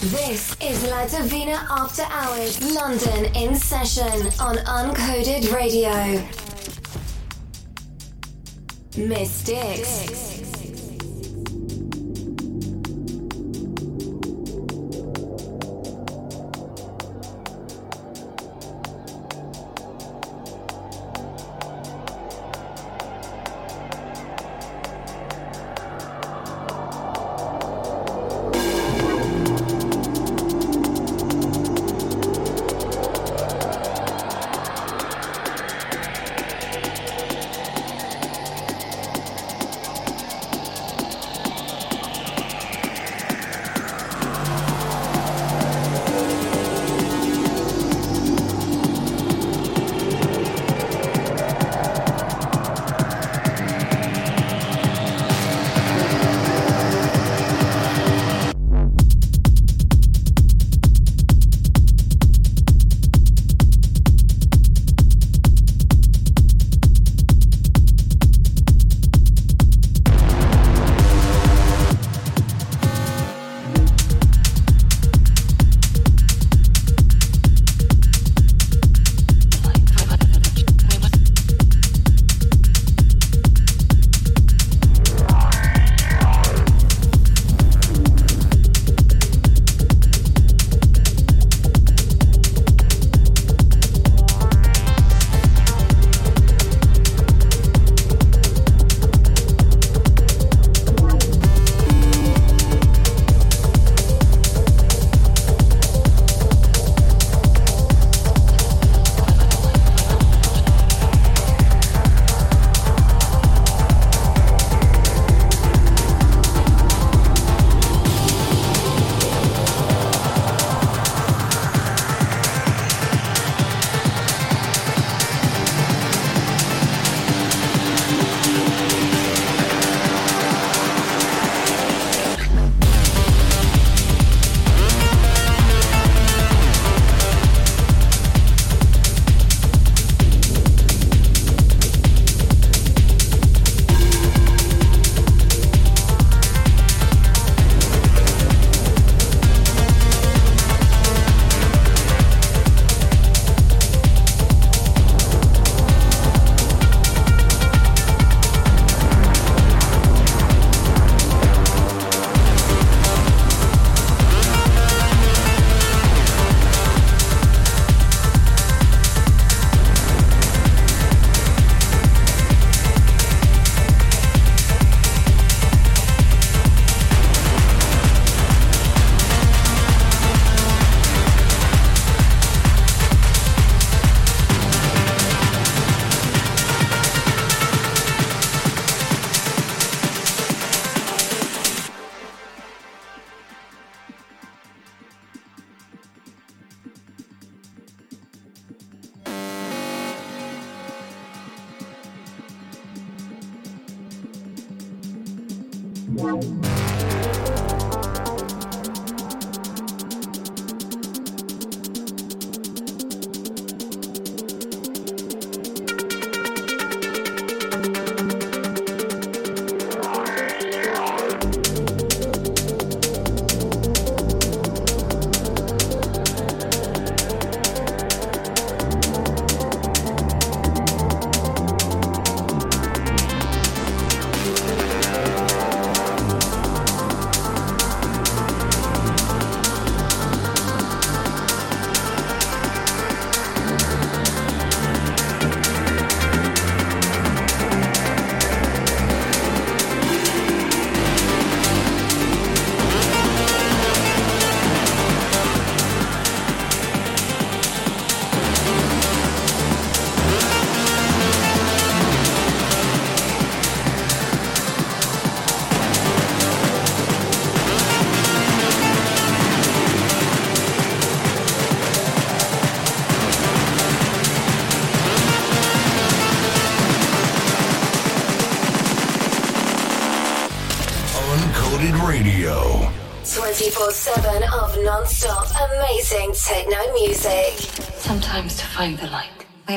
This is La Divina After Hours, London in session on Uncoded Radio. Miss Dix.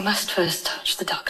Must first touch the darkness.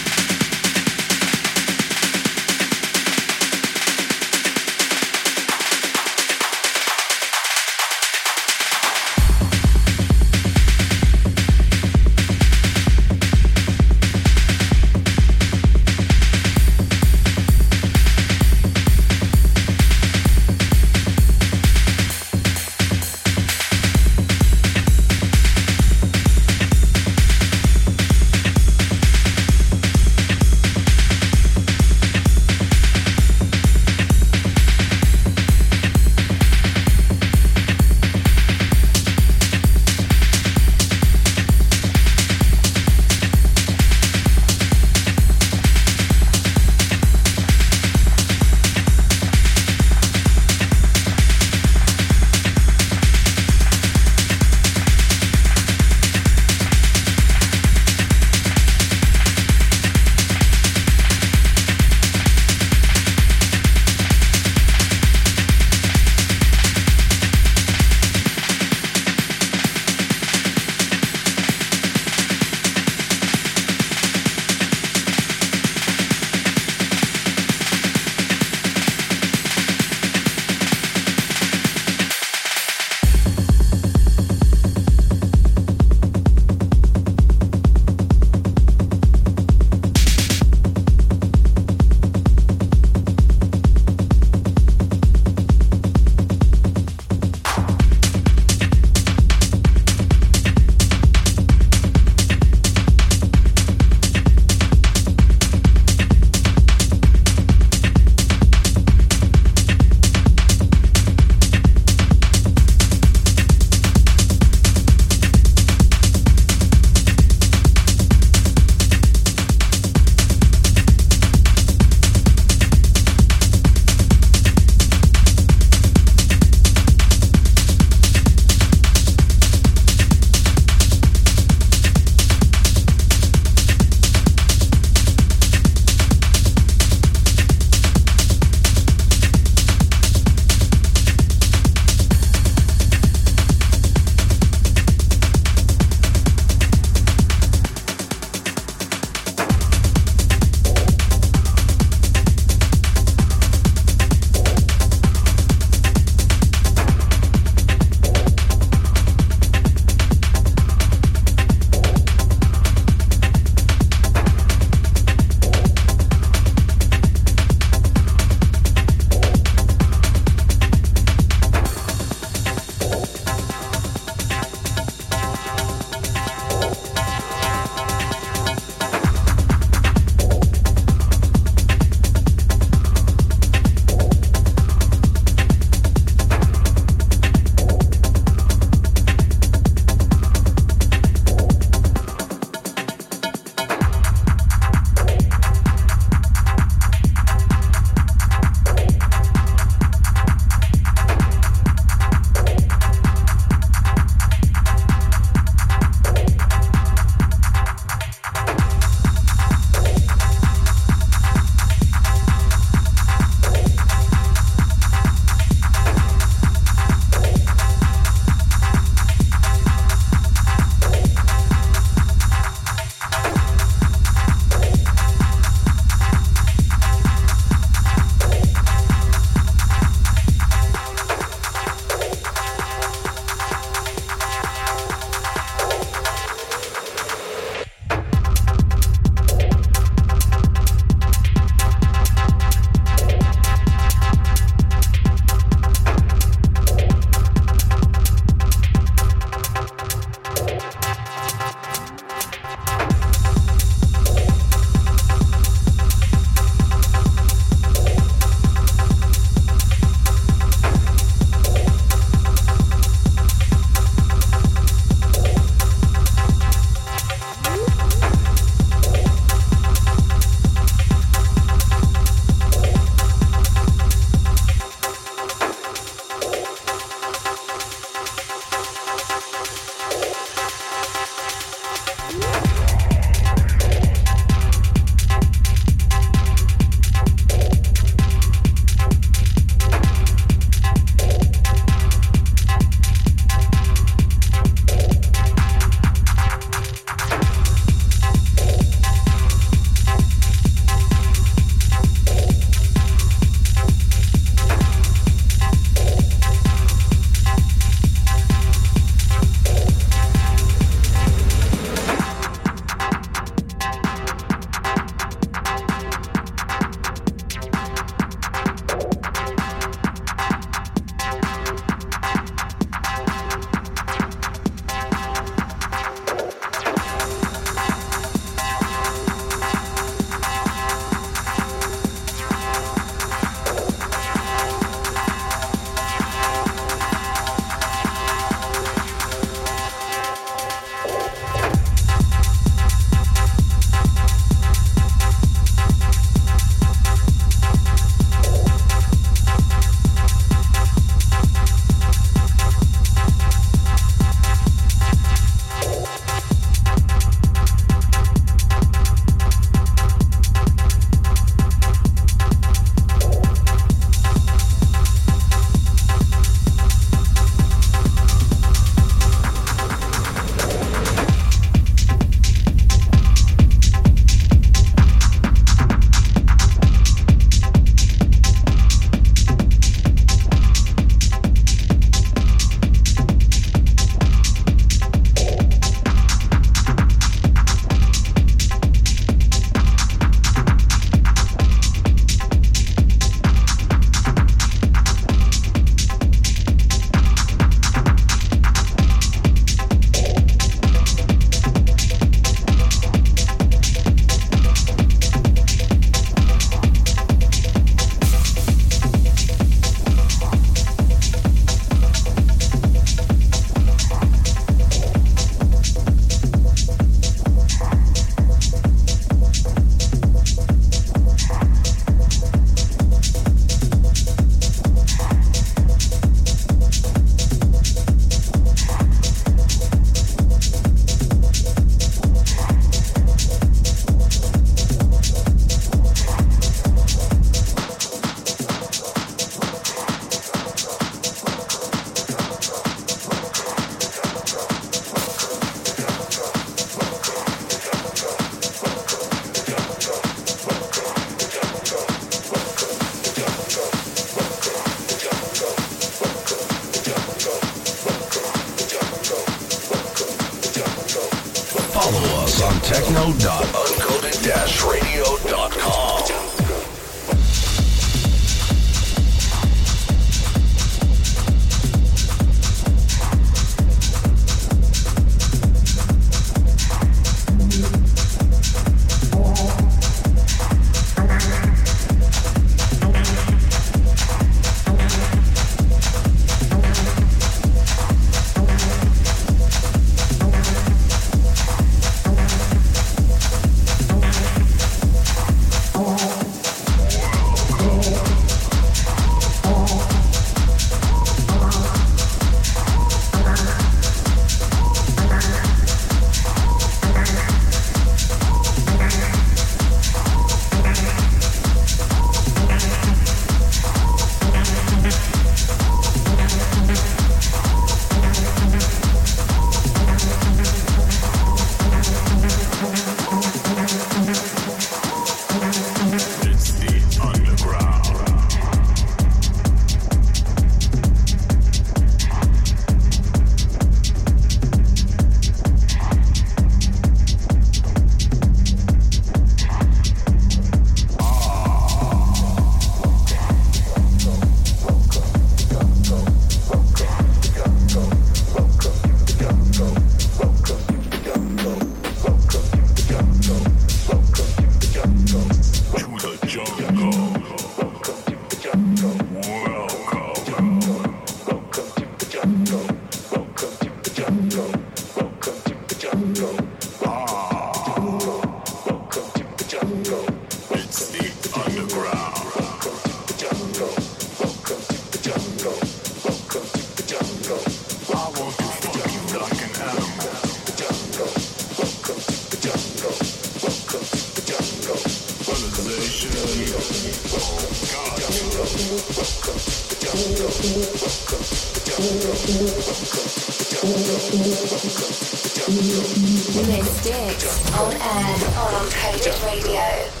Miss Dix on air on Coded Radio.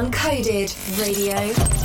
Uncoded Radio.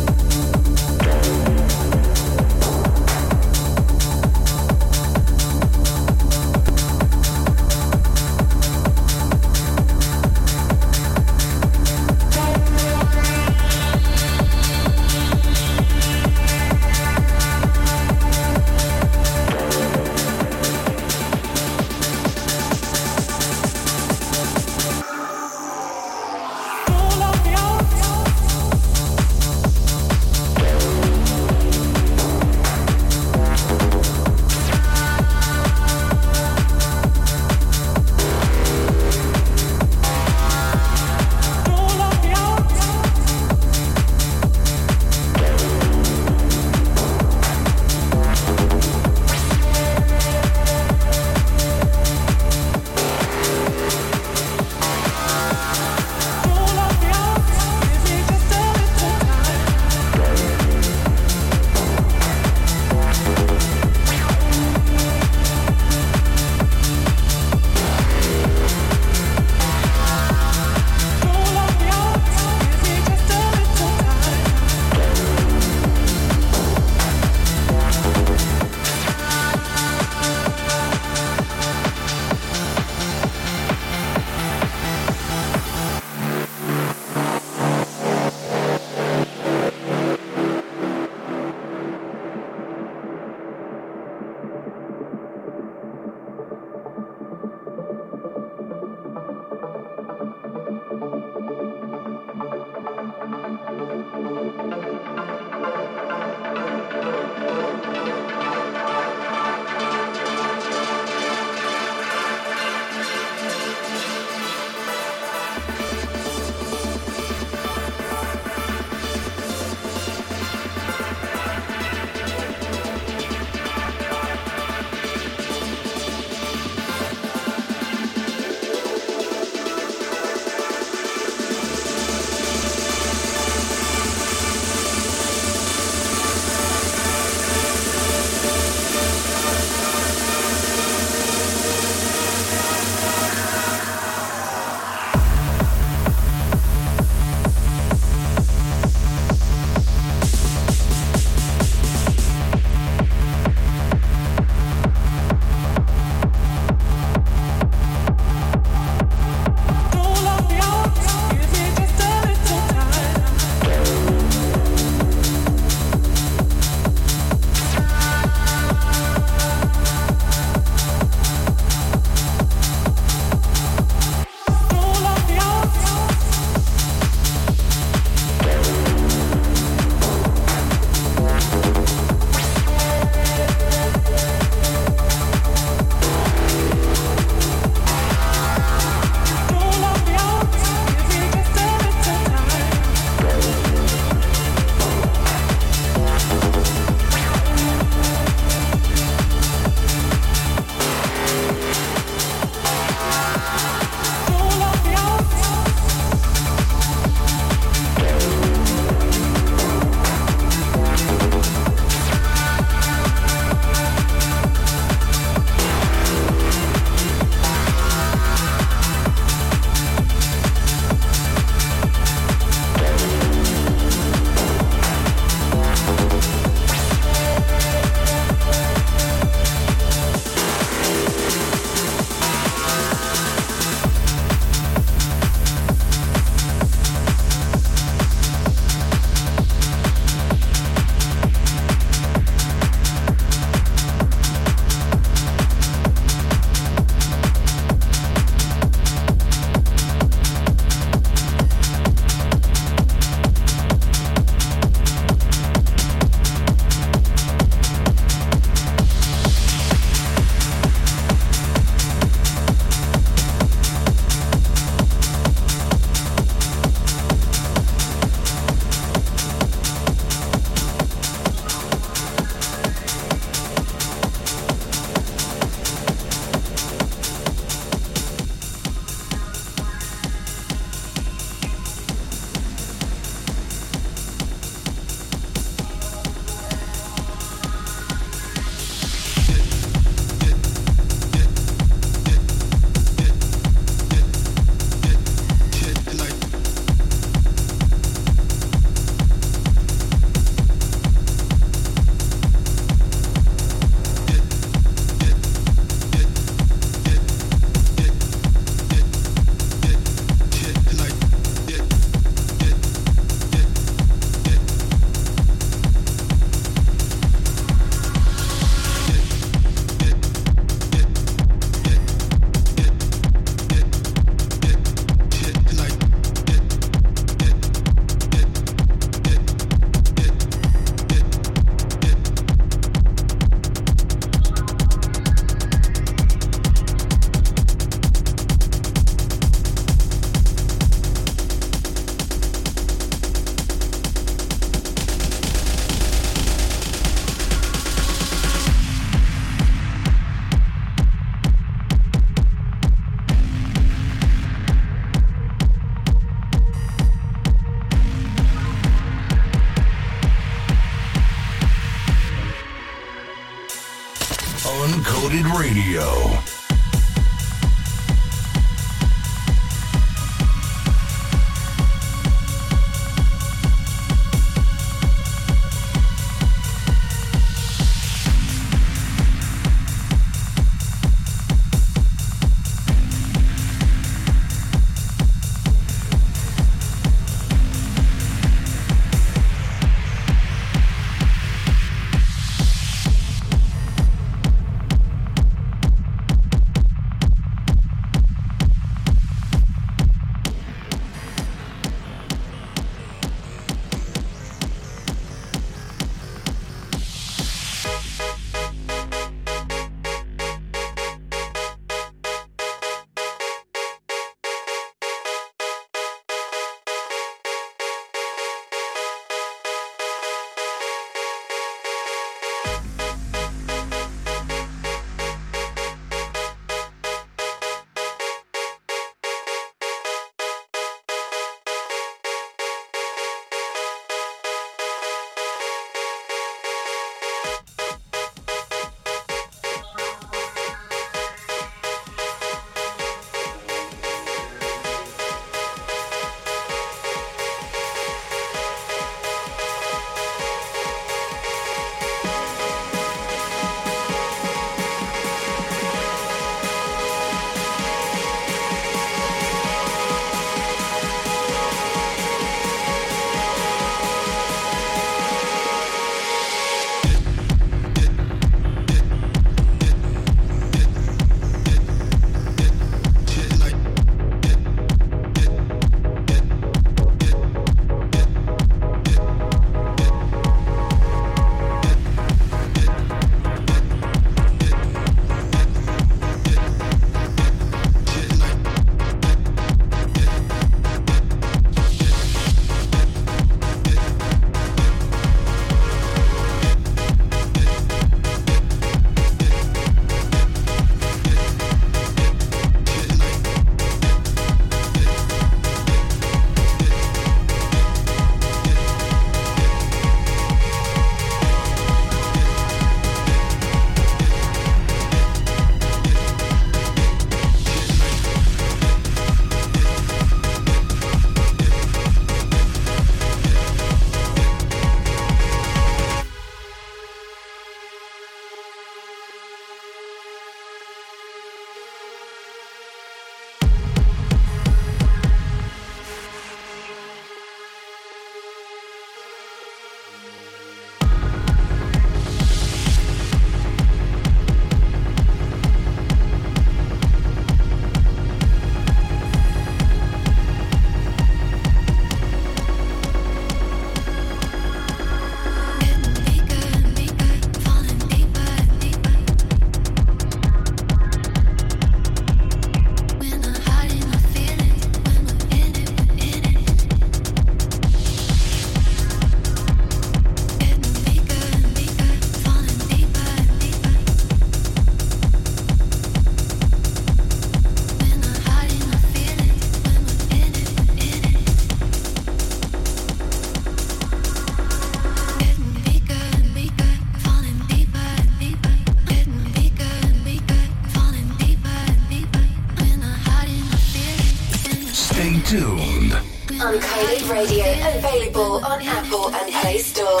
Uncoded Radio available on Apple and Play Store.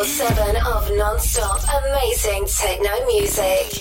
24 7 of non stop amazing techno music.